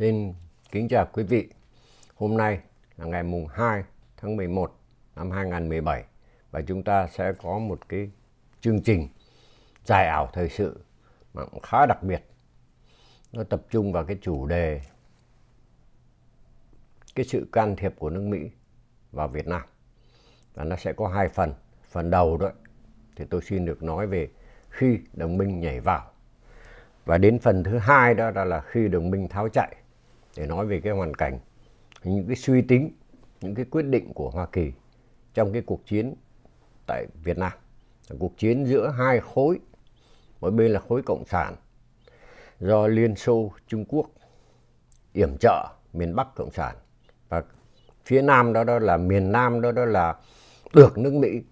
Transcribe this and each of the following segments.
Xin kính chào quý vị. Hôm nay là ngày mùng 2 tháng 11 năm 2017 và chúng ta sẽ có một cái chương trình dài ảo thời sự mà cũng khá đặc biệt. Nó tập trung vào cái chủ đề cái sự can thiệp của nước Mỹ vào Việt Nam. Và nó sẽ có hai phần. Phần đầu đó thì tôi xin được nói về khi đồng minh nhảy vào. Và đến phần thứ hai đó là khi đồng minh tháo chạy để nói về cái hoàn cảnh, những cái suy tính, những cái quyết định của Hoa Kỳ trong cái cuộc chiến tại Việt Nam. Cuộc chiến giữa hai khối, một bên là khối Cộng sản do Liên Xô Trung Quốc yểm trợ miền Bắc Cộng sản và phía Nam đó đó là miền Nam đó đó là được nước Mỹ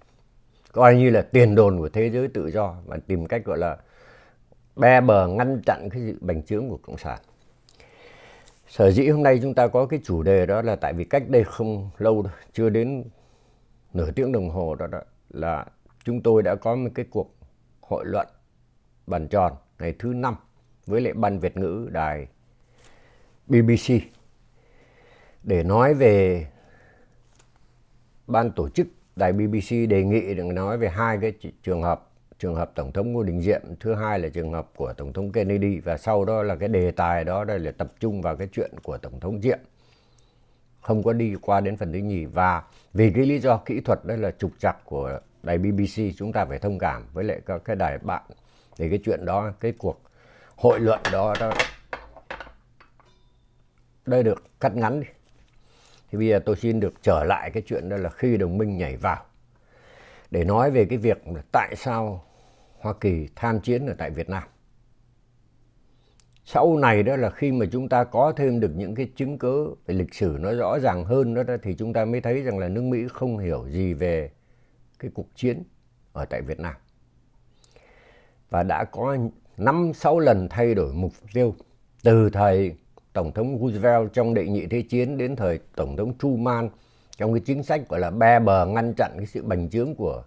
coi như là tiền đồn của thế giới tự do và tìm cách gọi là be bờ ngăn chặn cái sự bành trướng của cộng sản sở dĩ hôm nay chúng ta có cái chủ đề đó là tại vì cách đây không lâu chưa đến nửa tiếng đồng hồ đó, đó là chúng tôi đã có một cái cuộc hội luận bàn tròn ngày thứ năm với lại ban Việt ngữ đài BBC để nói về ban tổ chức đài BBC đề nghị được nói về hai cái trường hợp trường hợp tổng thống Ngô Đình Diệm, thứ hai là trường hợp của tổng thống Kennedy, và sau đó là cái đề tài đó, đây là tập trung vào cái chuyện của tổng thống Diệm. Không có đi qua đến phần thứ nhì, và vì cái lý do kỹ thuật đây là trục trặc của đài BBC chúng ta phải thông cảm với lại các cái đài bạn để cái chuyện đó, cái cuộc hội luận đó đó. Đây được cắt ngắn đi. Thì bây giờ tôi xin được trở lại cái chuyện đó là khi đồng minh nhảy vào. Để nói về cái việc tại sao Hoa Kỳ tham chiến ở tại Việt Nam. Sau này đó là khi mà chúng ta có thêm được những cái chứng cứ về lịch sử nó rõ ràng hơn đó, đó thì chúng ta mới thấy rằng là nước Mỹ không hiểu gì về cái cuộc chiến ở tại Việt Nam. Và đã có 5-6 lần thay đổi mục tiêu từ thời Tổng thống Roosevelt trong đệ nhị thế chiến đến thời Tổng thống Truman trong cái chính sách gọi là be bờ ngăn chặn cái sự bành trướng của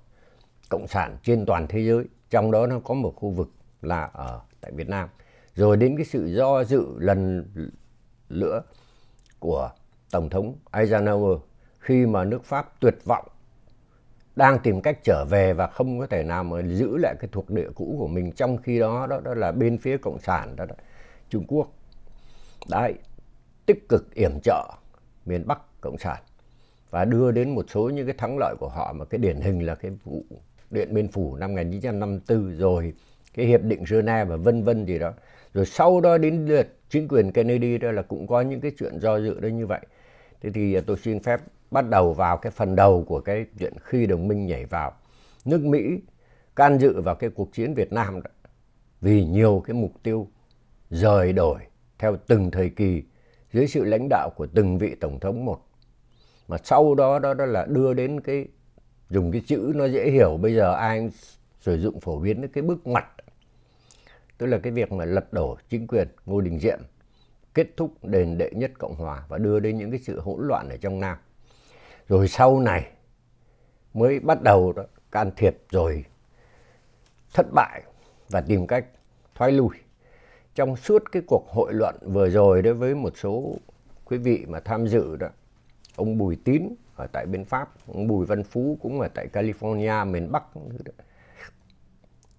Cộng sản trên toàn thế giới. Trong đó nó có một khu vực là ở tại Việt Nam. Rồi đến cái sự do dự lần nữa của Tổng thống Eisenhower khi mà nước Pháp tuyệt vọng đang tìm cách trở về và không có thể nào mà giữ lại cái thuộc địa cũ của mình. Trong khi đó đó, đó là bên phía cộng sản đó, đó Trung Quốc. Đã tích cực yểm trợ miền Bắc cộng sản và đưa đến một số những cái thắng lợi của họ. Mà cái điển hình là cái vụ Điện Biên Phủ năm 1954 rồi cái hiệp định Geneva và vân vân gì đó. Rồi sau đó đến lượt chính quyền Kennedy đó là cũng có những cái chuyện do dự đó như vậy. Thế thì à, tôi xin phép bắt đầu vào cái phần đầu của cái chuyện khi đồng minh nhảy vào. Nước Mỹ can dự vào cái cuộc chiến Việt Nam đó, vì nhiều cái mục tiêu rời đổi theo từng thời kỳ dưới sự lãnh đạo của từng vị tổng thống một. Mà sau đó đó, đó là đưa đến cái dùng cái chữ nó dễ hiểu. Bây giờ ai sử dụng phổ biến cái bước ngoặt tức là cái việc mà lật đổ chính quyền Ngô Đình Diệm kết thúc đền đệ nhất Cộng Hòa và đưa đến những cái sự hỗn loạn ở trong Nam. Rồi sau này mới bắt đầu đó, can thiệp rồi thất bại và tìm cách thoái lui. Trong suốt cái cuộc hội luận vừa rồi đối với một số quý vị mà tham dự đó ông Bùi Tín ở tại bên Pháp, Bùi Văn Phú cũng ở tại California, miền Bắc.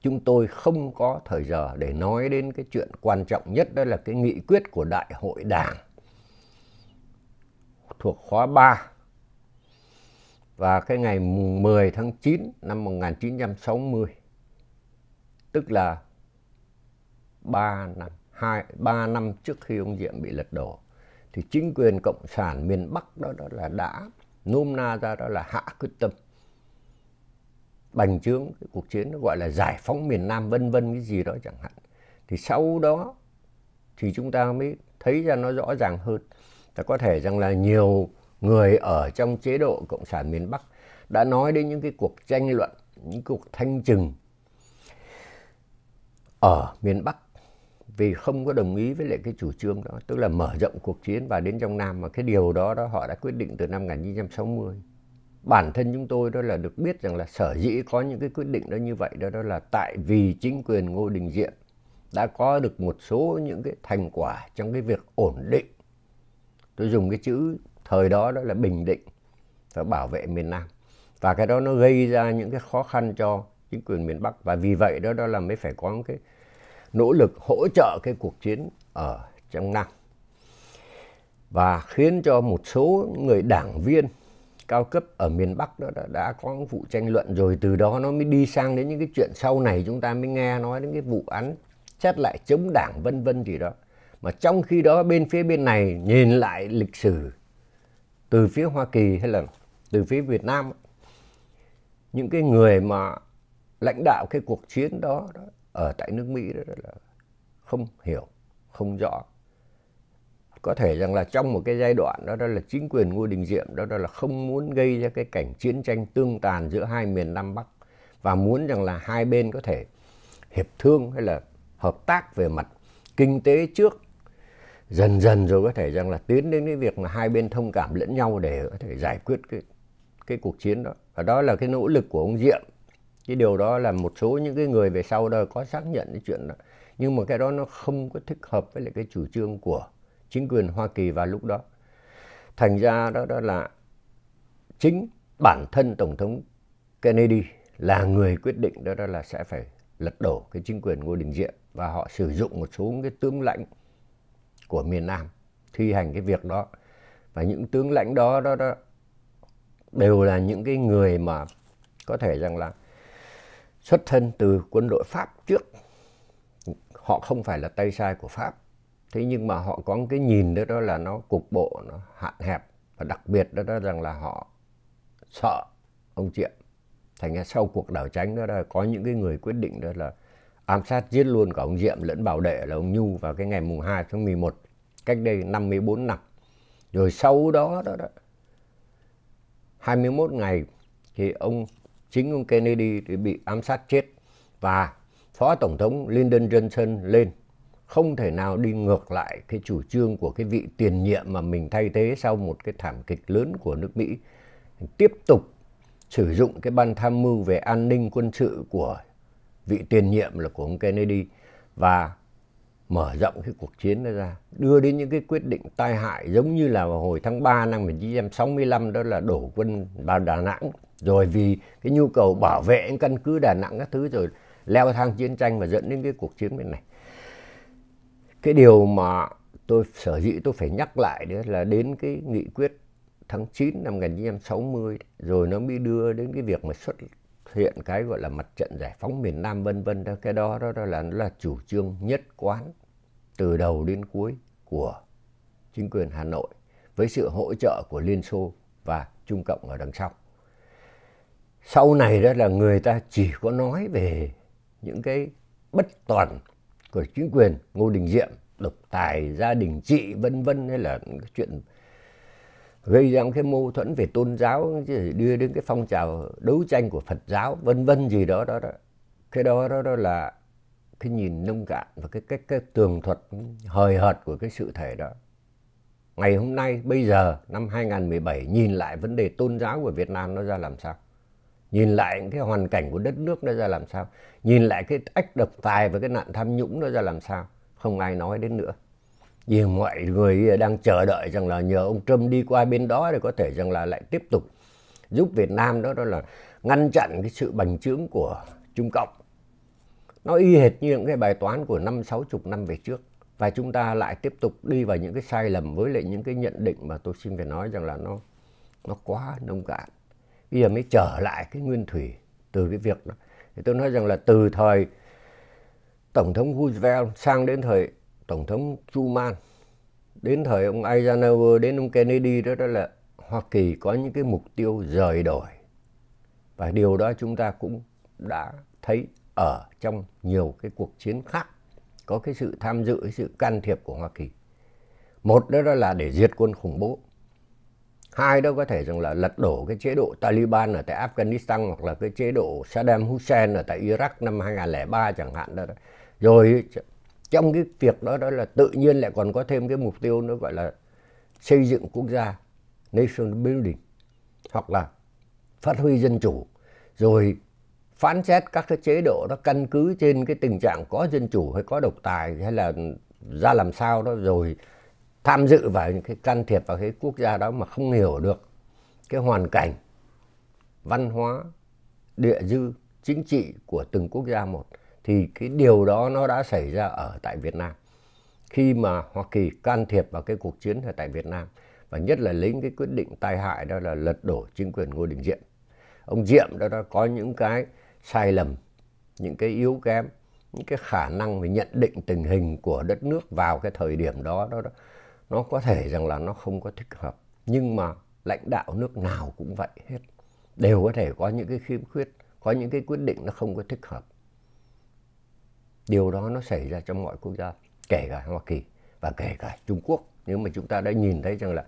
Chúng tôi không có thời giờ để nói đến cái chuyện quan trọng nhất, đó là cái nghị quyết của Đại hội Đảng thuộc khóa 3 và cái ngày 10 tháng 9 năm 1960 tức là 3 năm 2 3 năm trước khi ông Diệm bị lật đổ, thì chính quyền cộng sản miền Bắc đó đó là đã nôm na ra đó là hạ quyết tâm. Bành trướng, cái cuộc chiến nó gọi là giải phóng miền Nam, vân vân cái gì đó chẳng hạn. Thì sau đó thì chúng ta mới thấy ra nó rõ ràng hơn. Ta có thể rằng là nhiều người ở trong chế độ cộng sản miền Bắc đã nói đến những cái cuộc tranh luận, những cuộc thanh trừng ở miền Bắc vì không có đồng ý với lại cái chủ trương đó, tức là mở rộng cuộc chiến và đến trong Nam. Mà cái điều đó đó họ đã quyết định từ năm 1960 bản thân chúng tôi đó là được biết rằng là sở dĩ có những cái quyết định đó như vậy đó đó là tại vì chính quyền Ngô Đình Diệm đã có được một số những cái thành quả trong cái việc ổn định. Tôi dùng cái chữ thời đó đó là bình định và bảo vệ miền Nam. Và cái đó nó gây ra những cái khó khăn cho chính quyền miền Bắc. Và vì vậy đó đó là mới phải có một cái nỗ lực hỗ trợ cái cuộc chiến ở trong Nam. Và khiến cho một số người đảng viên cao cấp ở miền Bắc đó đã, đã có vụ tranh luận rồi từ đó nó mới đi sang đến những cái chuyện sau này chúng ta mới nghe nói đến cái vụ án xét lại chống đảng vân vân gì đó. Mà trong khi đó bên phía bên này nhìn lại lịch sử từ phía Hoa Kỳ hay là từ phía Việt Nam những cái người mà lãnh đạo cái cuộc chiến đó, đó ở tại nước Mỹ đó là không hiểu không rõ. Có thể rằng là trong một cái giai đoạn đó, đó là chính quyền Ngô Đình Diệm đó, đó là không muốn gây ra cái cảnh chiến tranh tương tàn giữa hai miền Nam Bắc và muốn rằng là hai bên có thể hiệp thương hay là hợp tác về mặt kinh tế trước. Dần dần rồi có thể rằng là tiến đến cái việc mà hai bên thông cảm lẫn nhau để có thể giải quyết cái cái cuộc chiến đó. Và đó là cái nỗ lực của ông Diệm cái điều đó là một số những cái người về sau đó có xác nhận cái chuyện đó. Nhưng mà cái đó nó không có thích hợp với lại cái chủ trương của chính quyền Hoa Kỳ vào lúc đó. Thành ra đó đó là chính bản thân tổng thống Kennedy là người quyết định đó, đó là sẽ phải lật đổ cái chính quyền Ngô Đình Diệm và họ sử dụng một số cái tướng lãnh của miền Nam thi hành cái việc đó. Và những tướng lãnh đó đó đó đều là những cái người mà có thể rằng là xuất thân từ quân đội Pháp trước. Họ không phải là tay sai của Pháp. Thế nhưng mà họ có cái nhìn đó đó là nó cục bộ nó hạn hẹp. Và đặc biệt đó, đó rằng là họ sợ ông Triệu. Thành ra sau cuộc đảo tránh đó là có những cái người quyết định đó là ám sát giết luôn cả ông Diệm lẫn bảo đệ là ông Nhu vào cái ngày mùng 2 tháng 11 cách đây 54 năm. Rồi sau đó đó, đó 21 ngày thì ông chính ông Kennedy thì bị ám sát chết và phó tổng thống Lyndon Johnson lên. Không thể nào đi ngược lại cái chủ trương của cái vị tiền nhiệm mà mình thay thế sau một cái thảm kịch lớn của nước Mỹ. Tiếp tục sử dụng cái ban tham mưu về an ninh quân sự của vị tiền nhiệm là của ông Kennedy và mở rộng cái cuộc chiến đó ra, đưa đến những cái quyết định tai hại giống như là vào hồi tháng 3 năm 1965 đó là đổ quân vào Đà Nẵng. Rồi vì cái nhu cầu bảo vệ căn cứ Đà Nẵng các thứ rồi leo thang chiến tranh và dẫn đến cái cuộc chiến bên này. Cái điều mà tôi sở dĩ tôi phải nhắc lại đấy là đến cái nghị quyết tháng 9 năm 1960 rồi nó mới đưa đến cái việc mà xuất hiện cái gọi là mặt trận giải phóng miền Nam vân vân đó cái đó đó, đó là nó là chủ trương nhất quán từ đầu đến cuối của chính quyền Hà Nội với sự hỗ trợ của Liên Xô và Trung Cộng ở đằng sau. Sau này đó là người ta chỉ có nói về những cái bất toàn của chính quyền Ngô Đình Diệm, độc tài, gia đình trị vân vân hay là cái chuyện gây ra cái mâu thuẫn về tôn giáo đưa đến cái phong trào đấu tranh của Phật giáo vân vân gì đó đó đó. Cái đó đó, đó là cái nhìn nông cạn và cái cái cái tường thuật hời hợt của cái sự thể đó. Ngày hôm nay bây giờ năm 2017 nhìn lại vấn đề tôn giáo của Việt Nam nó ra làm sao? Nhìn lại cái hoàn cảnh của đất nước nó ra làm sao? Nhìn lại cái ách độc tài và cái nạn tham nhũng nó ra làm sao? Không ai nói đến nữa vì mọi người đang chờ đợi rằng là nhờ ông Trump đi qua bên đó để có thể rằng là lại tiếp tục giúp Việt Nam đó đó là ngăn chặn cái sự bành trướng của Trung Cộng. Nó y hệt như những cái bài toán của năm sáu chục năm về trước và chúng ta lại tiếp tục đi vào những cái sai lầm với lại những cái nhận định mà tôi xin phải nói rằng là nó nó quá nông cạn. Bây giờ mới trở lại cái nguyên thủy từ cái việc đó. Thì tôi nói rằng là từ thời Tổng thống Roosevelt sang đến thời Tổng thống Truman. Đến thời ông Eisenhower đến ông Kennedy đó, đó là Hoa Kỳ có những cái mục tiêu rời đổi và điều đó chúng ta cũng đã thấy ở trong nhiều cái cuộc chiến khác có cái sự tham dự cái sự can thiệp của Hoa Kỳ. Một đó, đó là để diệt quân khủng bố. Hai đó có thể rằng là lật đổ cái chế độ Taliban ở tại Afghanistan hoặc là cái chế độ Saddam Hussein ở tại Iraq năm 2003 chẳng hạn đó. Rồi trong cái việc đó đó là tự nhiên lại còn có thêm cái mục tiêu nó gọi là xây dựng quốc gia, nation building, hoặc là phát huy dân chủ, rồi phán xét các cái chế độ đó, căn cứ trên cái tình trạng có dân chủ hay có độc tài, hay là ra làm sao đó, rồi tham dự vào những cái can thiệp vào cái quốc gia đó mà không hiểu được cái hoàn cảnh, văn hóa, địa dư, chính trị của từng quốc gia một thì cái điều đó nó đã xảy ra ở tại Việt Nam. Khi mà Hoa Kỳ can thiệp vào cái cuộc chiến ở tại Việt Nam và nhất là lấy cái quyết định tai hại đó là lật đổ chính quyền Ngô Đình Diệm. Ông Diệm đó đã có những cái sai lầm, những cái yếu kém, những cái khả năng về nhận định tình hình của đất nước vào cái thời điểm đó đó, đó. Nó có thể rằng là nó không có thích hợp nhưng mà lãnh đạo nước nào cũng vậy hết. Đều có thể có những cái khiếm khuyết có những cái quyết định nó không có thích hợp điều đó nó xảy ra trong mọi quốc gia, kể cả Hoa Kỳ và kể cả Trung Quốc nếu mà chúng ta đã nhìn thấy rằng là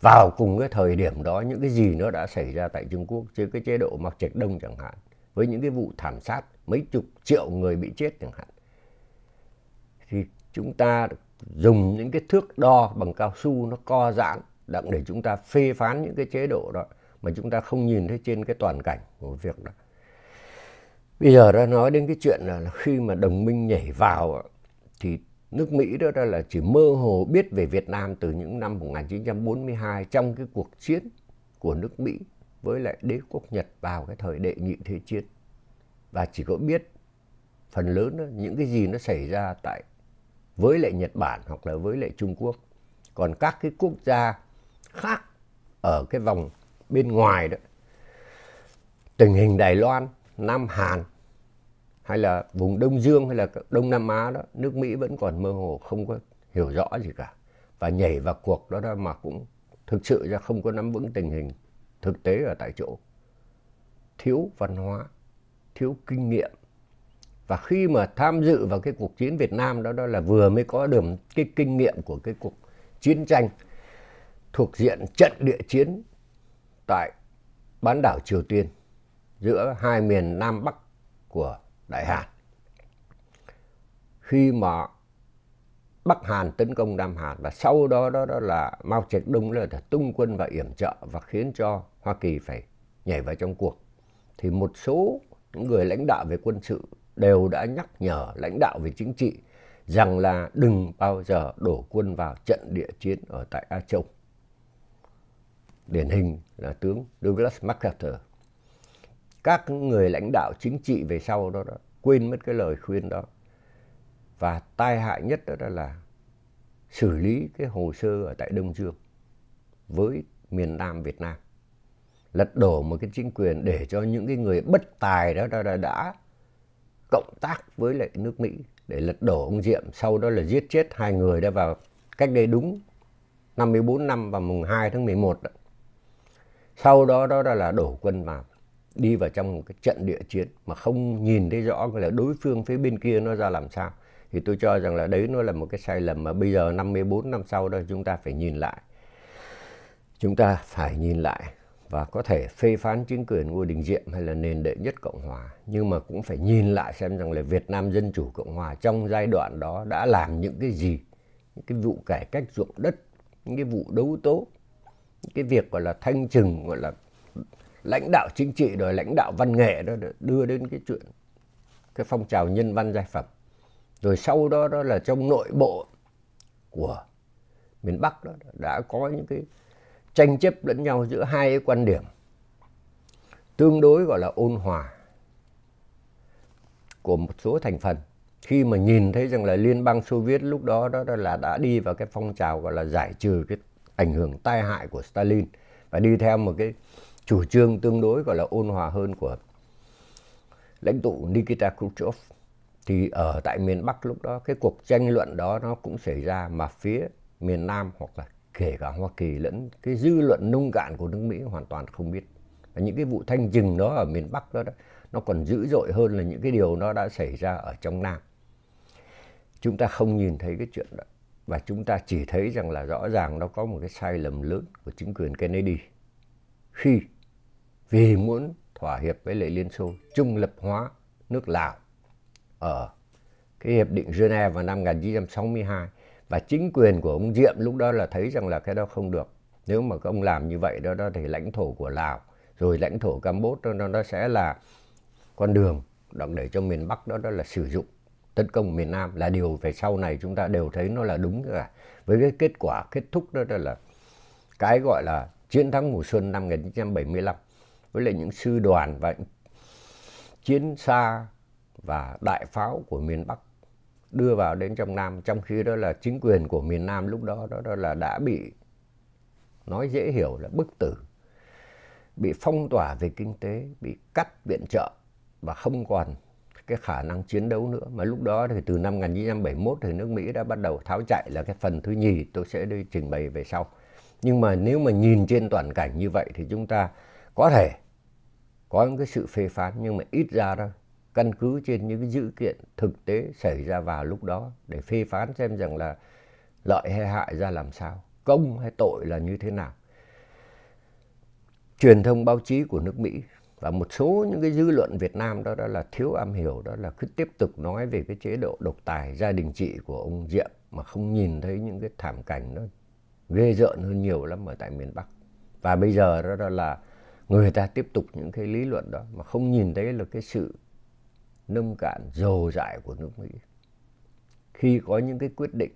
vào cùng cái thời điểm đó, những cái gì nó đã xảy ra tại Trung Quốc trên cái chế độ Mạc Trạch Đông chẳng hạn, với những cái vụ thảm sát mấy chục triệu người bị chết chẳng hạn, thì chúng ta dùng những cái thước đo bằng cao su nó co giãn đặng để chúng ta phê phán những cái chế độ đó mà chúng ta không nhìn thấy trên cái toàn cảnh của việc đó. Bây giờ đã nói đến cái chuyện là khi mà đồng minh nhảy vào thì nước Mỹ đó là chỉ mơ hồ biết về Việt Nam từ những năm 1942 trong cái cuộc chiến của nước Mỹ với lại đế quốc Nhật vào cái thời đệ nhị thế chiến. Và chỉ có biết phần lớn đó, những cái gì nó xảy ra tại với lại Nhật Bản hoặc là với lại Trung Quốc. Còn các cái quốc gia khác ở cái vòng bên ngoài đó, tình hình Đài Loan, Nam Hàn hay là vùng Đông Dương hay là Đông Nam Á đó, nước Mỹ vẫn còn mơ hồ không có hiểu rõ gì cả. Và nhảy vào cuộc đó, đó mà cũng thực sự ra không có nắm vững tình hình thực tế ở tại chỗ. Thiếu văn hóa, thiếu kinh nghiệm và khi mà tham dự vào cái cuộc chiến Việt Nam đó đó là vừa mới có được cái kinh nghiệm của cái cuộc chiến tranh thuộc diện trận địa chiến tại bán đảo Triều Tiên giữa hai miền Nam Bắc của Đại Hàn. Khi mà Bắc Hàn tấn công Nam Hàn và sau đó đó, đó là Mao Trạch Đông là tung quân và yểm trợ và khiến cho Hoa Kỳ phải nhảy vào trong cuộc. Thì một số những người lãnh đạo về quân sự đều đã nhắc nhở lãnh đạo về chính trị rằng là đừng bao giờ đổ quân vào trận địa chiến ở tại A Châu. Điển hình là tướng Douglas MacArthur. Các người lãnh đạo chính trị về sau đó, đó quên mất cái lời khuyên đó. Và tai hại nhất đó, đó là xử lý cái hồ sơ ở tại Đông Dương với miền Nam Việt Nam. Lật đổ một cái chính quyền để cho những cái người bất tài đó, đó, đó đã cộng tác với lại nước Mỹ để lật đổ ông Diệm, sau đó là giết chết hai người đã vào cách đây đúng 54 năm vào mùng 2 tháng 11 đó. Sau đó đó là đổ quân vào, đi vào trong một cái trận địa chiến mà không nhìn thấy rõ là đối phương phía bên kia nó ra làm sao. Thì tôi cho rằng là đấy nó là một cái sai lầm mà bây giờ 54 năm sau đó chúng ta phải nhìn lại. Chúng ta phải nhìn lại và có thể phê phán chính quyền Ngô Đình Diệm hay là nền đệ nhất Cộng Hòa. Nhưng mà cũng phải nhìn lại xem rằng là Việt Nam Dân Chủ Cộng Hòa trong giai đoạn đó đã làm những cái gì. Những cái vụ cải cách ruộng đất, những cái vụ đấu tố, những cái việc gọi là thanh trừng, gọi là lãnh đạo chính trị rồi lãnh đạo văn nghệ đó đưa đến cái chuyện cái phong trào nhân văn giai phẩm. Rồi sau đó đó là trong nội bộ của miền Bắc đó đã có những cái tranh chấp lẫn nhau giữa hai cái quan điểm tương đối gọi là ôn hòa của một số thành phần khi mà nhìn thấy rằng là liên bang xô viết lúc đó đó là đã đi vào cái phong trào gọi là giải trừ cái ảnh hưởng tai hại của stalin và đi theo một cái chủ trương tương đối gọi là ôn hòa hơn của lãnh tụ nikita khrushchev thì ở tại miền bắc lúc đó cái cuộc tranh luận đó nó cũng xảy ra mà phía miền nam hoặc là kể cả Hoa Kỳ lẫn cái dư luận nông cạn của nước Mỹ hoàn toàn không biết. Và những cái vụ thanh trừng đó ở miền Bắc đó, đó nó còn dữ dội hơn là những cái điều nó đã xảy ra ở trong Nam. Chúng ta không nhìn thấy cái chuyện đó và chúng ta chỉ thấy rằng là rõ ràng nó có một cái sai lầm lớn của chính quyền Kennedy khi vì muốn thỏa hiệp với lại Liên Xô trung lập hóa nước Lào ở cái hiệp định Geneva vào năm 1962 và chính quyền của ông Diệm lúc đó là thấy rằng là cái đó không được. Nếu mà ông làm như vậy đó, đó thì lãnh thổ của Lào rồi lãnh thổ Campuchia đó, nó sẽ là con đường để cho miền Bắc đó đó là sử dụng tấn công miền Nam. Là điều về sau này chúng ta đều thấy nó là đúng cả. Với cái kết quả kết thúc đó, đó là cái gọi là chiến thắng mùa xuân năm 1975 với lại những sư đoàn và chiến xa và đại pháo của miền Bắc đưa vào đến trong Nam. Trong khi đó là chính quyền của miền Nam lúc đó đó, đó là đã bị nói dễ hiểu là bức tử bị phong tỏa về kinh tế bị cắt viện trợ và không còn cái khả năng chiến đấu nữa. Mà lúc đó thì từ năm 1971 thì nước Mỹ đã bắt đầu tháo chạy là cái phần thứ nhì tôi sẽ đi trình bày về sau. Nhưng mà nếu mà nhìn trên toàn cảnh như vậy thì chúng ta có thể có những cái sự phê phán nhưng mà ít ra đó căn cứ trên những cái dữ kiện thực tế xảy ra vào lúc đó để phê phán xem rằng là lợi hay hại ra làm sao công hay tội là như thế nào. Truyền thông báo chí của nước Mỹ và một số những cái dư luận Việt Nam đó, đó là thiếu am hiểu đó là cứ tiếp tục nói về cái chế độ độc tài gia đình trị của ông Diệm mà không nhìn thấy những cái thảm cảnh nó ghê rợn hơn nhiều lắm ở tại miền Bắc. Và bây giờ đó, đó là người ta tiếp tục những cái lý luận đó mà không nhìn thấy là cái sự nông cạn dồ dại của nước Mỹ. Khi có những cái quyết định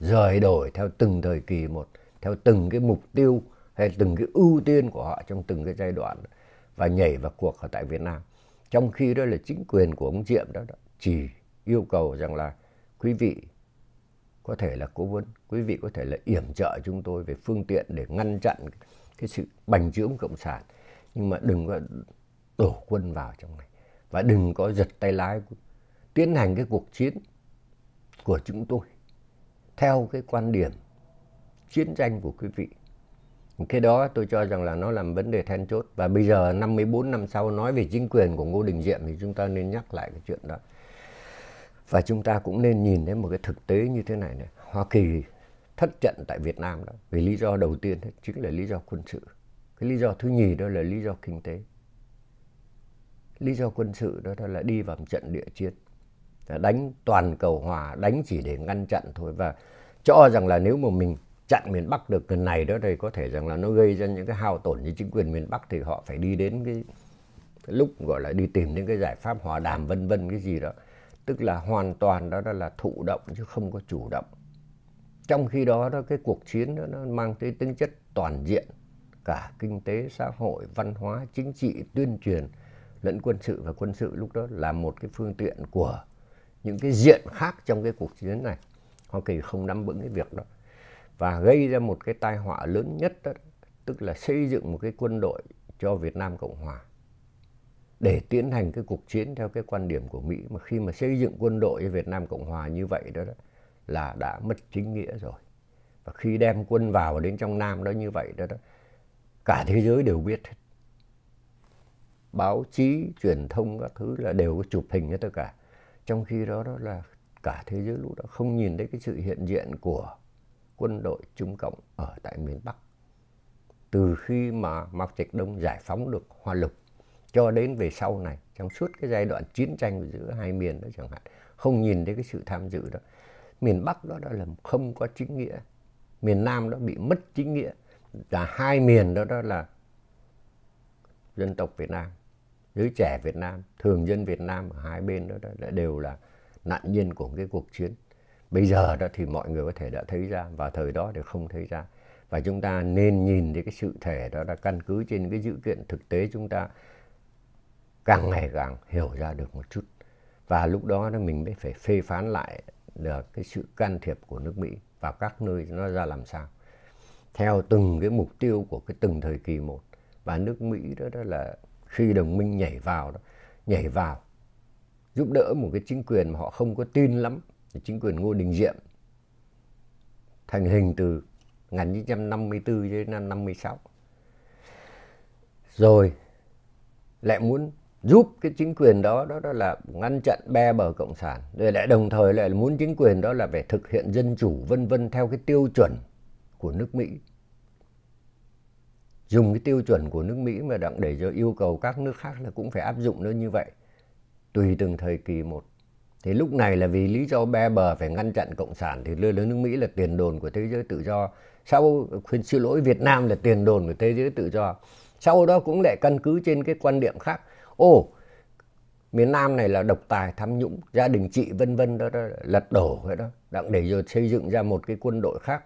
rời đổi theo từng thời kỳ một theo từng cái mục tiêu hay từng cái ưu tiên của họ trong từng cái giai đoạn và nhảy vào cuộc ở tại Việt Nam trong khi đó là chính quyền của ông Diệm đó, đó chỉ yêu cầu rằng là quý vị có thể là cố vấn quý vị có thể là yểm trợ chúng tôi về phương tiện để ngăn chặn cái sự bành trướng cộng sản. Nhưng mà đừng có đổ quân vào trong này. Và đừng có giật tay lái tiến hành cái cuộc chiến của chúng tôi theo cái quan điểm chiến tranh của quý vị. Cái đó tôi cho rằng là nó làm vấn đề then chốt. Và bây giờ 54 năm sau nói về chính quyền của Ngô Đình Diệm thì chúng ta nên nhắc lại cái chuyện đó. Và chúng ta cũng nên nhìn thấy một cái thực tế như thế này này. Hoa Kỳ thất trận tại Việt Nam đó. Vì lý do đầu tiên chính là lý do quân sự. Cái lý do thứ nhì đó là lý do kinh tế. Lý do quân sự đó là đi vào trận địa chiến. Đánh toàn cầu hòa đánh chỉ để ngăn chặn thôi. Và cho rằng là nếu mà mình chặn miền Bắc được lần này đó thì có thể rằng là nó gây ra những cái hao tổn như chính quyền miền Bắc thì họ phải đi đến cái, cái lúc gọi là đi tìm những cái giải pháp hòa đàm vân vân cái gì đó. Tức là hoàn toàn đó, đó là thụ động chứ không có chủ động trong khi đó đó cái cuộc chiến đó, nó mang tới tính chất toàn diện. Cả kinh tế xã hội văn hóa chính trị tuyên truyền lẫn quân sự. Và quân sự lúc đó là một cái phương tiện của những cái diện khác trong cái cuộc chiến này. Hoa Kỳ không nắm vững cái việc đó. Và gây ra một cái tai họa lớn nhất đó, tức là xây dựng một cái quân đội cho Việt Nam Cộng Hòa. Để tiến hành cái cuộc chiến theo cái quan điểm của Mỹ. Mà khi mà xây dựng quân đội cho Việt Nam Cộng Hòa như vậy đó, đó là đã mất chính nghĩa rồi và khi đem quân vào đến trong Nam đó như vậy đó, đó cả thế giới đều biết hết báo chí truyền thông các thứ là đều có chụp hình hết tất cả trong khi đó đó là cả thế giới lúc đó không nhìn thấy cái sự hiện diện của quân đội Trung Cộng ở tại miền Bắc. Từ khi mà Mao Trạch Đông giải phóng được Hoa Lục cho đến về sau này, trong suốt cái giai đoạn chiến tranh giữa hai miền đó chẳng hạn, không nhìn thấy cái sự tham dự đó. Miền Bắc đó đã là không có chính nghĩa, miền Nam đó bị mất chính nghĩa. Và hai miền đó đó là dân tộc Việt Nam, giới trẻ Việt Nam, thường dân Việt Nam ở hai bên đó, đó đều là nạn nhân của cái cuộc chiến. Bây giờ đó thì mọi người có thể đã thấy ra và thời đó thì không thấy ra. Và chúng ta nên nhìn thấy cái sự thể đó là căn cứ trên cái dữ kiện thực tế chúng ta càng ngày càng hiểu ra được một chút. Và lúc đó đó mình mới phải phê phán lại được cái sự can thiệp của nước Mỹ vào các nơi nó ra làm sao theo từng cái mục tiêu của cái từng thời kỳ một và nước Mỹ đó, đó là khi đồng minh nhảy vào đó nhảy vào giúp đỡ một cái chính quyền mà họ không có tin lắm chính quyền Ngô Đình Diệm thành hình từ 1954 đến năm 56. Rồi lại muốn giúp cái chính quyền đó đó, đó là ngăn chặn be bờ cộng sản rồi lại đồng thời lại muốn chính quyền đó là phải thực hiện dân chủ vân vân theo cái tiêu chuẩn của nước Mỹ. Dùng cái tiêu chuẩn của nước Mỹ mà đặng để cho yêu cầu các nước khác là cũng phải áp dụng nó như vậy tùy từng thời kỳ một. Thì lúc này là vì lý do be bờ phải ngăn chặn cộng sản thì lơ lớn nước mỹ là tiền đồn của thế giới tự do. Sau khuyên xin lỗi việt nam là tiền đồn của thế giới tự do. Sau đó cũng lại căn cứ trên cái quan điểm khác ô miền Nam này là độc tài tham nhũng gia đình chị vân vân đó, đó lật đổ vậy đó đặng để rồi xây dựng ra một cái quân đội khác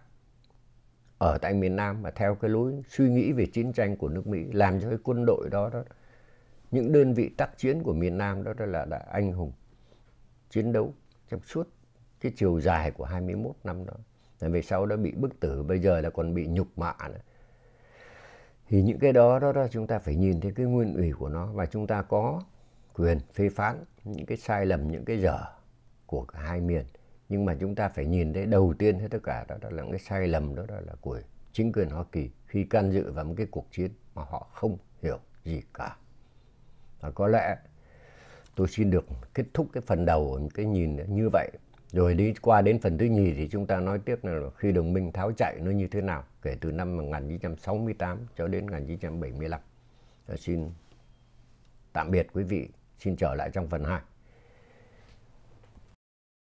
ở tại miền Nam mà theo cái lối suy nghĩ về chiến tranh của nước Mỹ làm cho cái quân đội đó đó những đơn vị tác chiến của miền Nam đó, đó là đã anh hùng chiến đấu trong suốt cái chiều dài của 21 năm đó. Tại vì sau đó bị bức tử, bây giờ là còn bị nhục mạ nữa. Thì những cái đó, đó đó chúng ta phải nhìn thấy cái nguyên ủy của nó và chúng ta có quyền phê phán những cái sai lầm, những cái dở của cả hai miền. Nhưng mà chúng ta phải nhìn thấy đầu tiên hết tất cả đó, đó là cái sai lầm đó, đó là của chính quyền Hoa Kỳ khi can dự vào một cái cuộc chiến mà họ không hiểu gì cả. Và có lẽ tôi xin được kết thúc cái phần đầu cái nhìn như vậy rồi đi qua đến phần thứ nhì thì chúng ta nói tiếp là khi đồng minh tháo chạy nó như thế nào kể từ năm 1968 cho đến 1975. Ờ, xin tạm biệt quý vị, xin trở lại trong phần 2.